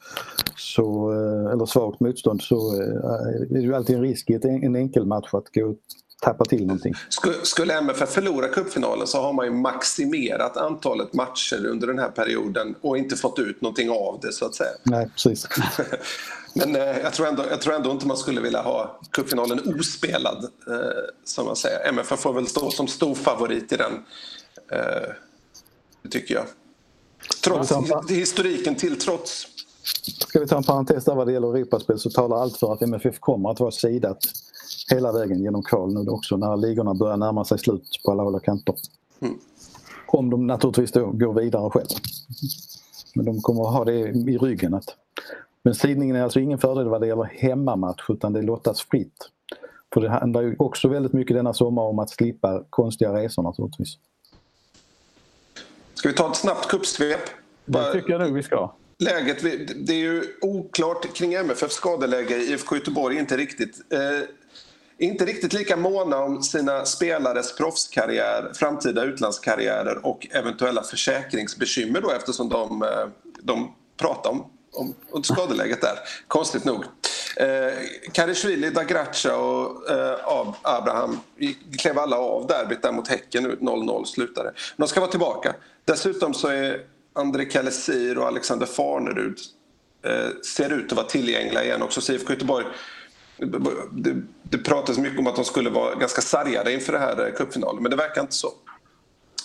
så, eh, eller svagt motstånd så eh, är det ju alltid en risk i en enkel match att gå tappa till någonting. Skulle MFF förlora cupfinalen så har man ju maximerat antalet matcher under den här perioden och inte fått ut någonting av det så att säga. Nej, precis. Men eh, jag, tror ändå, jag tror ändå inte man skulle vilja ha cupfinalen ospelad eh, som man säger. MFF får väl stå som stor favorit i den. Eh, det tycker jag. Trots historiken till trots. Ska vi ta en parentes där vad det gäller Europaspel så talar allt för att MFF kommer att vara sidat hela vägen genom kval nu också när ligorna börjar närma sig slut på alla håll och kanter. Mm. Om de naturligtvis då går vidare själv. Men de kommer att ha det i ryggen. Att... Men sidningen är alltså ingen fördel vad det gäller hemmamatch utan det lottas fritt. För det handlar ju också väldigt mycket denna sommar om att slippa konstiga resor naturligtvis. Ska vi ta ett snabbt kuppsvep? Det tycker jag nog vi ska. Läget, det är ju oklart kring MFFs skadeläge i IFK Göteborg, inte riktigt. Eh, inte riktigt lika måna om sina spelares proffskarriär, framtida utlandskarriärer och eventuella försäkringsbekymmer då eftersom de, eh, de pratar om, om, om skadeläget där, konstigt nog. Eh, Karishvili, Dagracha och eh, Abraham klev alla av derbyt där mot Häcken, 0-0 slutade. De ska vara tillbaka. Dessutom så är André Kalesir och Alexander Farnerud eh, ser ut att vara tillgängliga igen också. Så IFK Göteborg det, det pratas mycket om att de skulle vara ganska sargade inför det här eh, cupfinalen men det verkar inte så.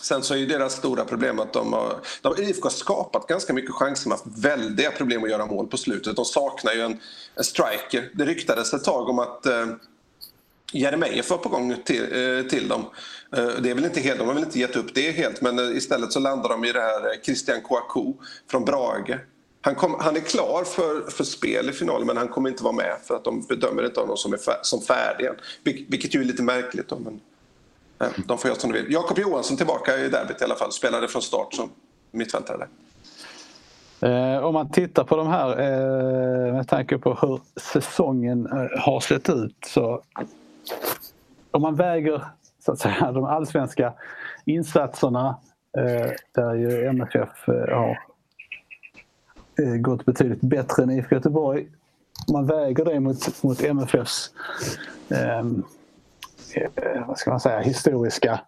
Sen så är ju deras stora problem att de har, de, IFK har skapat ganska mycket chanser men haft väldiga problem att göra mål på slutet. De saknar ju en, en striker. Det ryktades ett tag om att eh, Jeremejeff var på gång till, eh, till dem. Eh, det är väl inte helt, de har väl inte gett upp det helt men eh, istället så landar de i det här eh, Christian Kouakou från Brage han, kom, han, är klar för, för spel i finalen men han kommer inte vara med för att de bedömer inte honom som, är fär, som färdig än. Vilket ju är lite märkligt. Då, men, Eh, de får göra som de vill. Jakob Johansson tillbaka i derbyt i alla fall. Spelade från start som mittfältare. Eh, om man tittar på de här eh, med tanke på hur säsongen eh, har sett ut så om man väger så att säga, de allsvenska insatserna eh, där ju MFF eh, har gått betydligt bättre än IFK Göteborg. Om Man väger det mot, mot MFFs eh, vad ska man säga, historiska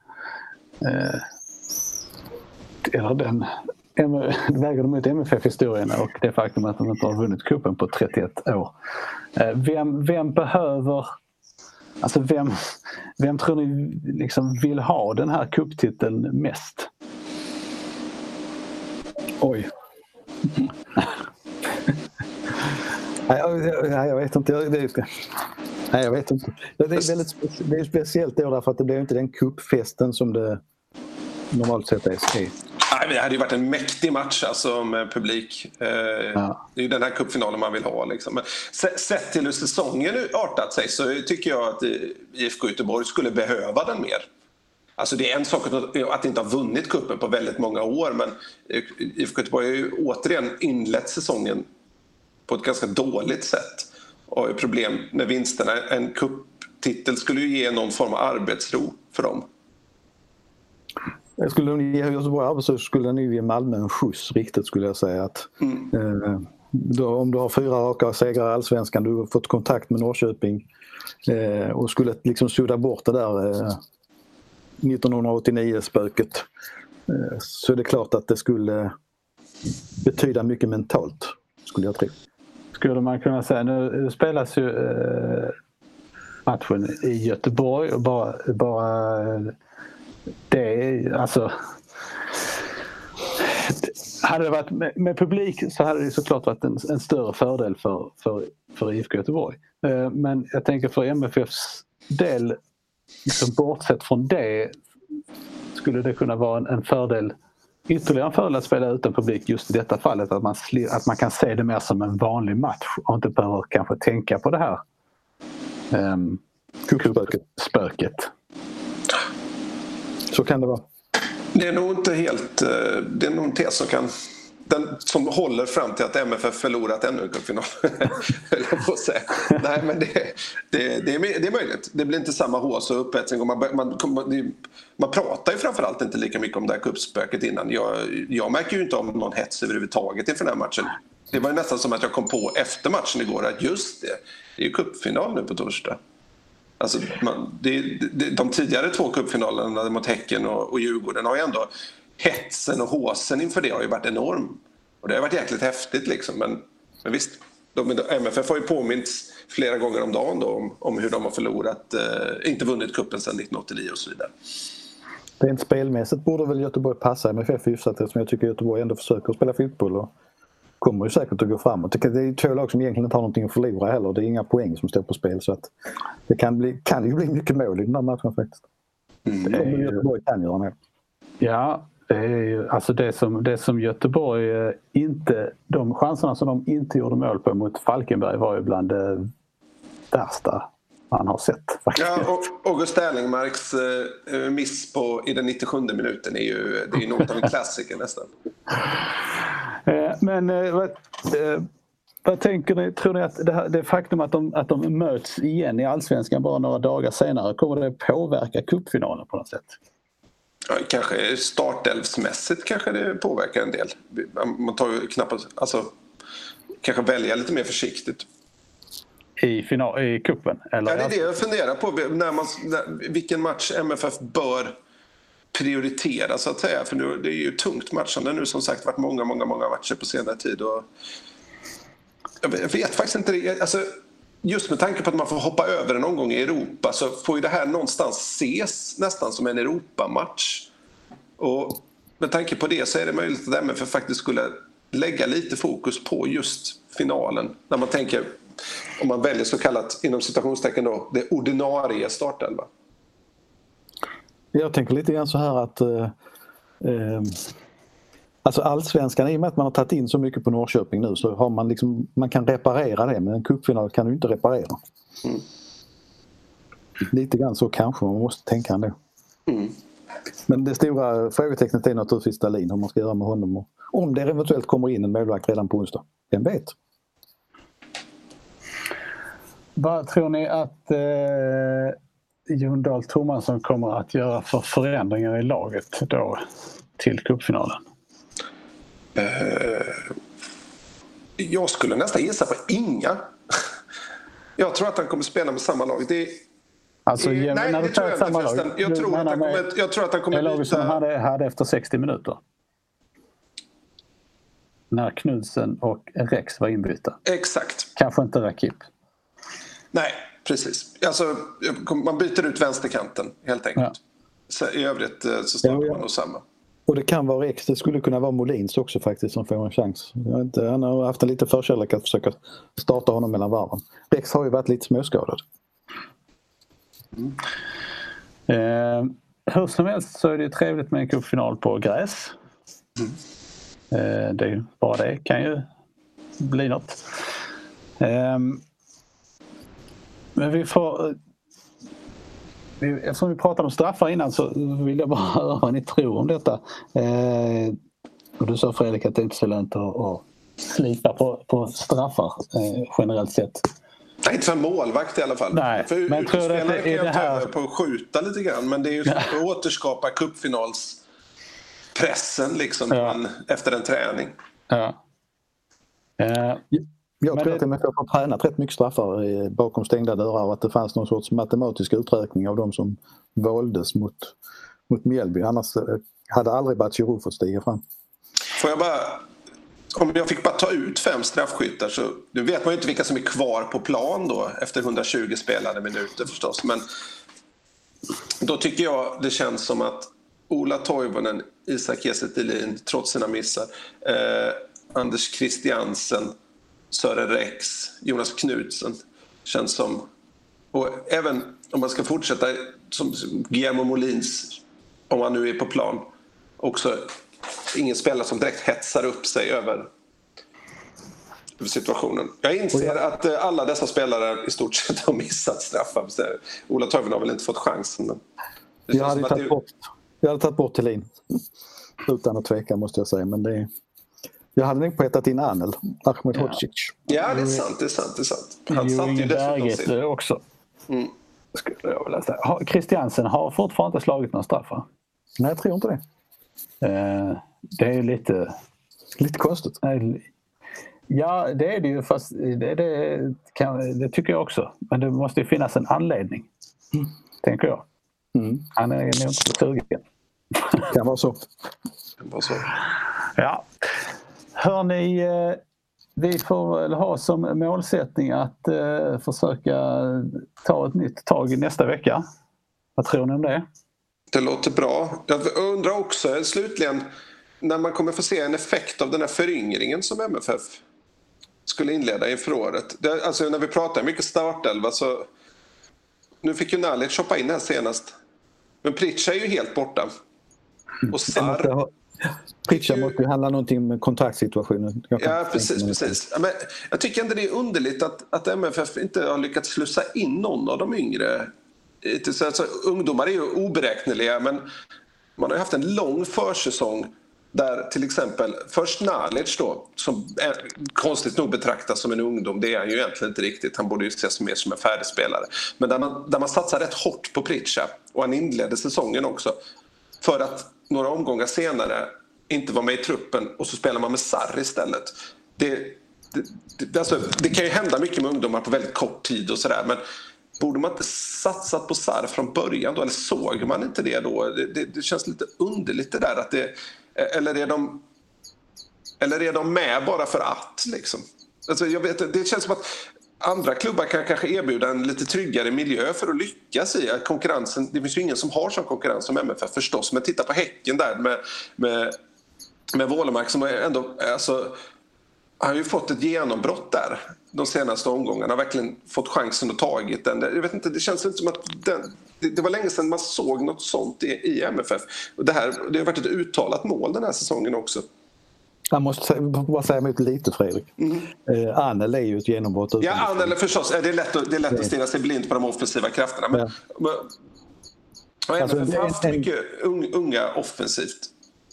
eh, eller den väger de mot MFF-historien och det faktum att de inte har vunnit kuppen på 31 år. Eh, vem, vem behöver Alltså vem, vem tror ni liksom vill ha den här kupptiteln mest? Oj, nej, jag vet inte. Det, nej, jag vet inte. Det är väldigt det är speciellt då därför att det blir inte den kuppfesten som det normalt sett är. Nej, det hade ju varit en mäktig match alltså, med publik. Eh, ja. Det är ju den här cupfinalen man vill ha. Liksom. Men sett till hur säsongen artat sig så tycker jag att IFK Göteborg skulle behöva den mer. Alltså det är en sak att inte ha vunnit kuppen på väldigt många år men IFK Göteborg har ju återigen inlett säsongen på ett ganska dåligt sätt problem med vinsterna. En kupptitel skulle ju ge någon form av arbetsro för dem. Skulle ge Göteborg arbetsro skulle den ge Malmö en skjuts riktigt skulle jag säga. Att, mm. eh, då, om du har fyra raka segrar i Allsvenskan, du har fått kontakt med Norrköping eh, och skulle liksom sudda bort det där eh, 1989-spöket eh, så är det klart att det skulle betyda mycket mentalt, skulle jag tro. Skulle man kunna säga. Nu spelas ju eh, matchen i Göteborg och bara, bara det, alltså hade det varit med, med, publik så hade det såklart varit en, en större fördel för, för, för IFK Göteborg. Eh, men jag tänker för MFFs del, liksom bortsett från det, skulle det kunna vara en, en fördel ytterligare en fördel att spela utan publik just i detta fallet. Att man, att man kan se det mer som en vanlig match och inte behöver kanske tänka på det här um, spöket. Så kan det vara. Det är nog inte helt... Eh, det är nog en tes som kan den som håller fram till att MFF förlorat ännu en cupfinal. på Nej, men det, det, det, är, det är möjligt. Det blir inte samma hås och upphetsning. Man, man, man, man pratar ju framförallt inte lika mycket om det här kuppspöket innan. Jag, jag märker ju inte om någon hets överhuvudtaget inför den här matchen. Det var nästan som att jag kom på efter matchen igår att just det, det är ju cupfinal nu på torsdag. Alltså, man, det, det, de tidigare två cupfinalerna mot Häcken och, och Djurgården har ju ändå hetsen och håsen inför det har ju varit enorm. Och det har varit jäkligt häftigt liksom. Men, men visst, de, MFF har ju påmints flera gånger om dagen då, om, om hur de har förlorat, eh, inte vunnit kuppen sedan 1989 och så vidare. Rent spelmässigt borde väl Göteborg passa MFF hyfsat eftersom jag tycker Göteborg ändå försöker spela fotboll och kommer ju säkert att gå framåt. Det är två lag som egentligen inte har någonting att förlora heller. Det är inga poäng som står på spel så att det kan, bli, kan ju bli mycket mål i den här matchen faktiskt. Mm. Det Göteborg kan göra mål. Ja, det är ju alltså det som, det som Göteborg eh, inte... De chanserna som de inte gjorde mål på mot Falkenberg var ju bland det värsta man har sett. Faktiskt. Ja, och August Erlingmarks eh, miss på, i den 97 minuten är ju, det är något av en klassiker nästan. Eh, men vad, vad tänker ni? Tror ni att det, här, det faktum att de, att de möts igen i Allsvenskan bara några dagar senare, kommer det påverka cupfinalen på något sätt? Kanske startelvsmässigt kanske det påverkar en del. Man tar ju knappast, alltså, kanske välja lite mer försiktigt. I, final, i kuppen? Eller? Ja, det är det jag funderar på. När man, när, vilken match MFF bör prioritera så att säga. För nu, det är ju tungt matchande nu som sagt. varit många, många, många matcher på senare tid. Och jag vet faktiskt inte det. Alltså, just med tanke på att man får hoppa över en omgång i Europa så får ju det här någonstans ses nästan som en Europamatch. Och med tanke på det så är det möjligt att MFF faktiskt skulle lägga lite fokus på just finalen. När man tänker, om man väljer så kallat, inom citationstecken då, det ordinarie startelva. Jag tänker lite grann så här att eh, eh, Alltså allsvenskan, i och med att man har tagit in så mycket på Norrköping nu så har man liksom, man kan reparera det men en cupfinal kan du inte reparera. Mm. Lite grann så kanske man måste tänka ändå. Mm. Men det stora frågetecknet är naturligtvis Dahlin, hur man ska göra med honom. Och om det eventuellt kommer in en målvakt redan på onsdag. Vem vet? Vad tror ni att eh, Jon Dahl Tomasson kommer att göra för förändringar i laget då till cupfinalen? Eh, jag skulle nästan gissa på inga. Jag tror att han kommer spela med samma lag. Det, Alltså, nej, när du tar samma lag? Jag tror, att han kommer, jag tror att han kommer det laget som han hade, hade efter 60 minuter? När Knudsen och Rex var inbytta? Exakt. Kanske inte Rakip? Nej, precis. Alltså, man byter ut vänsterkanten helt enkelt. Ja. Så, I övrigt eh, så startar man nog samma. Och det kan vara Rex, det skulle kunna vara Molins också faktiskt som får en chans. Inte, han har haft en liten förkärlek att försöka starta honom mellan varven. Rex har ju varit lite småskadad. Mm. Eh, hur som helst så är det trevligt med en cupfinal på gräs. Eh, det, ju- bara det kan ju bli något. Ehm, men vi får... Eftersom vi pratade om straffar innan så vill jag bara höra vad ni tror om detta. Eh, och du sa Fredrik att det inte är så lönt att, slita på, på straffar eh, generellt sett. Nej, inte för en målvakt i alla fall. Nej, för men tror du att det- är det här- på att skjuta lite grann. Men det är ju svårt att återskapa cupfinalspressen liksom Ja. efter en träning. Ja. Eh, Jag Men tror det- att MFF har tränat rätt mycket straffar bakom stängda dörrar och att det fanns någon sorts matematisk uträkning av de som valdes mot, mot Mjällby. Annars eh, hade aldrig Batshirou fått stiga fram. Får jag bara... Om jag fick bara ta ut fem straffskyttar så... Nu vet man ju inte vilka som är kvar på plan då efter 120 spelade minuter förstås. Men då tycker jag det känns som att Ola Toivonen, Isak Kiese trots sina missar, eh, Anders Christiansen, Sören Rex, Jonas Knutsen känns som... Och även om man ska fortsätta som Guillermo Molins, om han nu är på plan, också ingen spelare som direkt hetsar upp sig över, situationen. Jag inser att eh, alla dessa spelare i stort sett har missat straffar. Ola Toivonen har väl inte fått chansen. Men Jag hade, tagit det- bort, jag hade tagit bort Thelin. Utan att tveka måste jag säga. Men det, jag hade nog petat in Anel, Ahmed Ja. Hodzic. Ja, det är sant. Det är sant, det är sant. Jo, Han satte ju dessutom sin... eh, också. Mm. Skulle jag vilja säga. Har- Christiansen har fortfarande inte slagit någon straff va? Nej, jag tror inte det. Eh, det är lite... Lite konstigt. Ja, det är det ju. Fast det, det, kan, det tycker jag också. Men det måste ju finnas en anledning. Tänker jag. Mm. Han är nog inte så sugen. Kan vara så. Vad så. Ja. Hörni, eh, vi får väl ha som målsättning att eh, försöka ta ett nytt tag nästa vecka. Vad tror ni om det? Det låter bra. Jag undrar också slutligen när man kommer få se en effekt av den här föryngringen som MFF skulle inleda inför året. Det, alltså när vi pratar mycket startelva så... Nu fick ju Nalic hoppa in här senast. Men Pritcha är ju helt borta. Och Jag måste Sarr... ha- Pritcha måste ju handla någonting. Jag kan Ja, precis. precis. Men jag tycker inte det är underligt att, att MFF inte har lyckats slussa in någon av de yngre. Alltså, ungdomar är ju oberäkneliga, men man har ju haft en lång försäsong där till exempel först Nalic då, som är, konstigt nog betraktas som en ungdom, det är han ju egentligen inte riktigt, han borde ju ses mer som en färdigspelare. Men där man, där man satsar rätt hårt på Pritcha och han inledde säsongen också för att några omgångar senare inte var med i truppen och så spelar man med Sarr istället. Det, det, det, alltså, det kan ju hända mycket med ungdomar på väldigt kort tid och sådär men borde man inte satsat på Sarr från början då? Eller såg man inte det då? Det, det, det känns lite underligt det där att det... Eller är de, eller är de med bara för att liksom? Alltså, jag vet, det känns som att andra klubbar kan kanske erbjuda en lite tryggare miljö för att lyckas i att konkurrensen. Det finns ju ingen som har sån konkurrens som MFF förstås. Men titta på Häcken där med, med, med Wålemark som ändå... Alltså, han har ju fått ett genombrott där de senaste omgångarna. Har verkligen fått chansen och tagit den. Jag vet inte, det känns inte som att den, det, det var länge sedan man såg något sånt i, i MFF. Och det, här, det har varit ett uttalat mål den här säsongen också. Jag måste bara säga emot lite Fredrik. Eh, Anel är ju ett genombrott. Ja, Ann, eller förstås, det är lätt att, det är lätt att stirra sig blind på de offensiva krafterna. Men, Ja. men, och Alltså, haft en- mycket un, unga offensivt.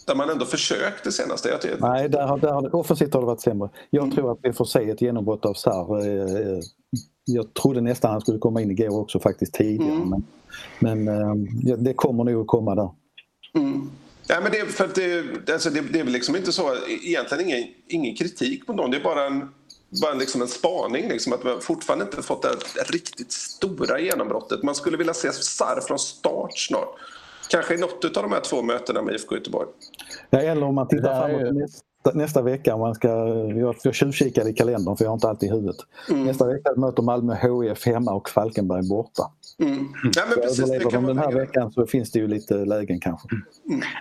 Där man ändå försökt det senaste. Jag tycker, Nej, där, där, offensivt har det varit sämre. Jag tror att vi får se ett genombrott av Sarr. Eh, eh, Jag trodde nästan han skulle komma in igår också faktiskt tidigare. Men, men eh, det kommer nog att komma där. Mm. Ja, men det, är för att det, alltså det, det är väl liksom inte så, egentligen ingen, ingen kritik mot någon. Det är bara en, bara en, liksom en spaning. Liksom, att vi har fortfarande inte fått det riktigt stora genombrottet. Man skulle vilja se Sarr från start snart. Kanske i något av de här två mötena med IFK Göteborg. Ja, eller om man tittar framåt ju- nästa, nästa vecka. Om man ska, jag, jag tjuvkikade i kalendern för jag har inte allt i huvudet. Mm. Nästa vecka möter Malmö HIF hemma och Falkenberg borta. Mm. Ja, men precis, det kan de den här veckan så finns det ju lite lägen kanske.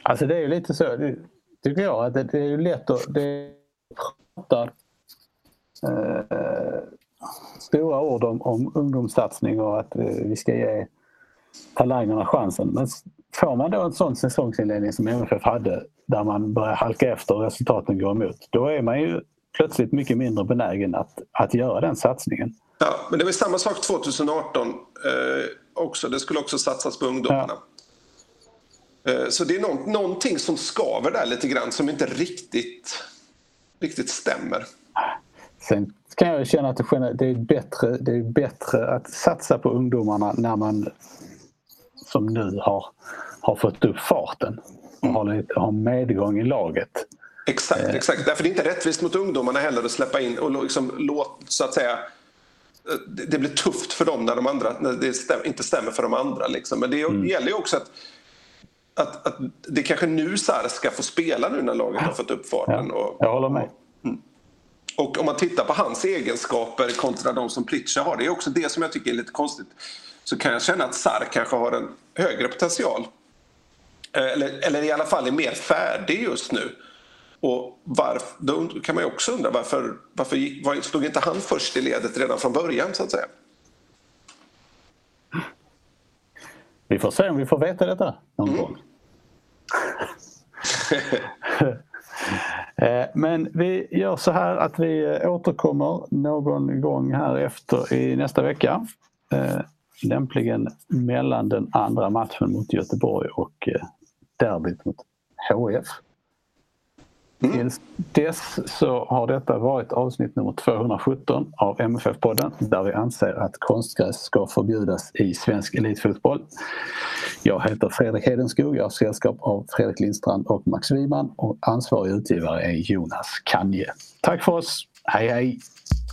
Alltså det är ju lite så, det, tycker jag, att det, det är ju lätt att det prata eh, stora ord om, om ungdomssatsning och att eh, vi ska ge talangerna chansen. Men får man då en sån säsongsinledning som MFF hade där man börjar halka efter och resultaten går emot, då är man ju plötsligt mycket mindre benägen att, att göra den satsningen. Ja, men det var samma sak 2018 eh, också. Det skulle också satsas på ungdomarna. Ja. Eh, så det är nå någonting som skaver där lite grann som inte riktigt, riktigt stämmer. Sen kan jag känna att det är, bättre, det är bättre att satsa på ungdomarna när man som nu har, har fått upp farten och har, lite, har medgång i laget. Exakt, eh. exakt. Därför är det inte rättvist mot ungdomarna heller att släppa in och liksom låt, så att säga det blir tufft för dem när, de andra, när det inte stämmer för de andra. Liksom. Men det mm. gäller ju också att, att, att det kanske nu Sar ska få spela nu när laget har fått upp farten. Ja, jag håller med. Mm. Och om man tittar på hans egenskaper kontra de som Pritcha har, det är också det som jag tycker är lite konstigt. Så kan jag känna att Sar kanske har en högre potential. Eh, eller, eller i alla fall är mer färdig just nu. Och varför, då kan man ju också undra varför, varför var, stod inte han först i ledet redan från början så att säga? Vi får se om vi får veta detta någon mm. gång. Eh, men vi gör så här att vi återkommer någon gång här efter i nästa vecka. Eh, lämpligen mellan den andra matchen mot Göteborg och eh, derbyt mot HF. Mm. Tills dess så har detta varit avsnitt nummer 217 av MFF-podden där vi anser att konstgräs ska förbjudas i svensk elitfotboll. Jag heter Fredrik Hedenskog, jag har sällskap av Fredrik Lindstrand och Max Wiman och ansvarig utgivare är Jonas Kanje. Tack för oss, hej hej!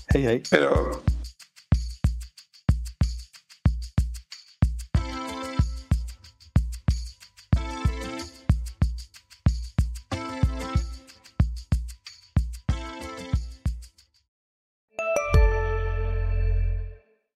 Hej hej! Hejdå.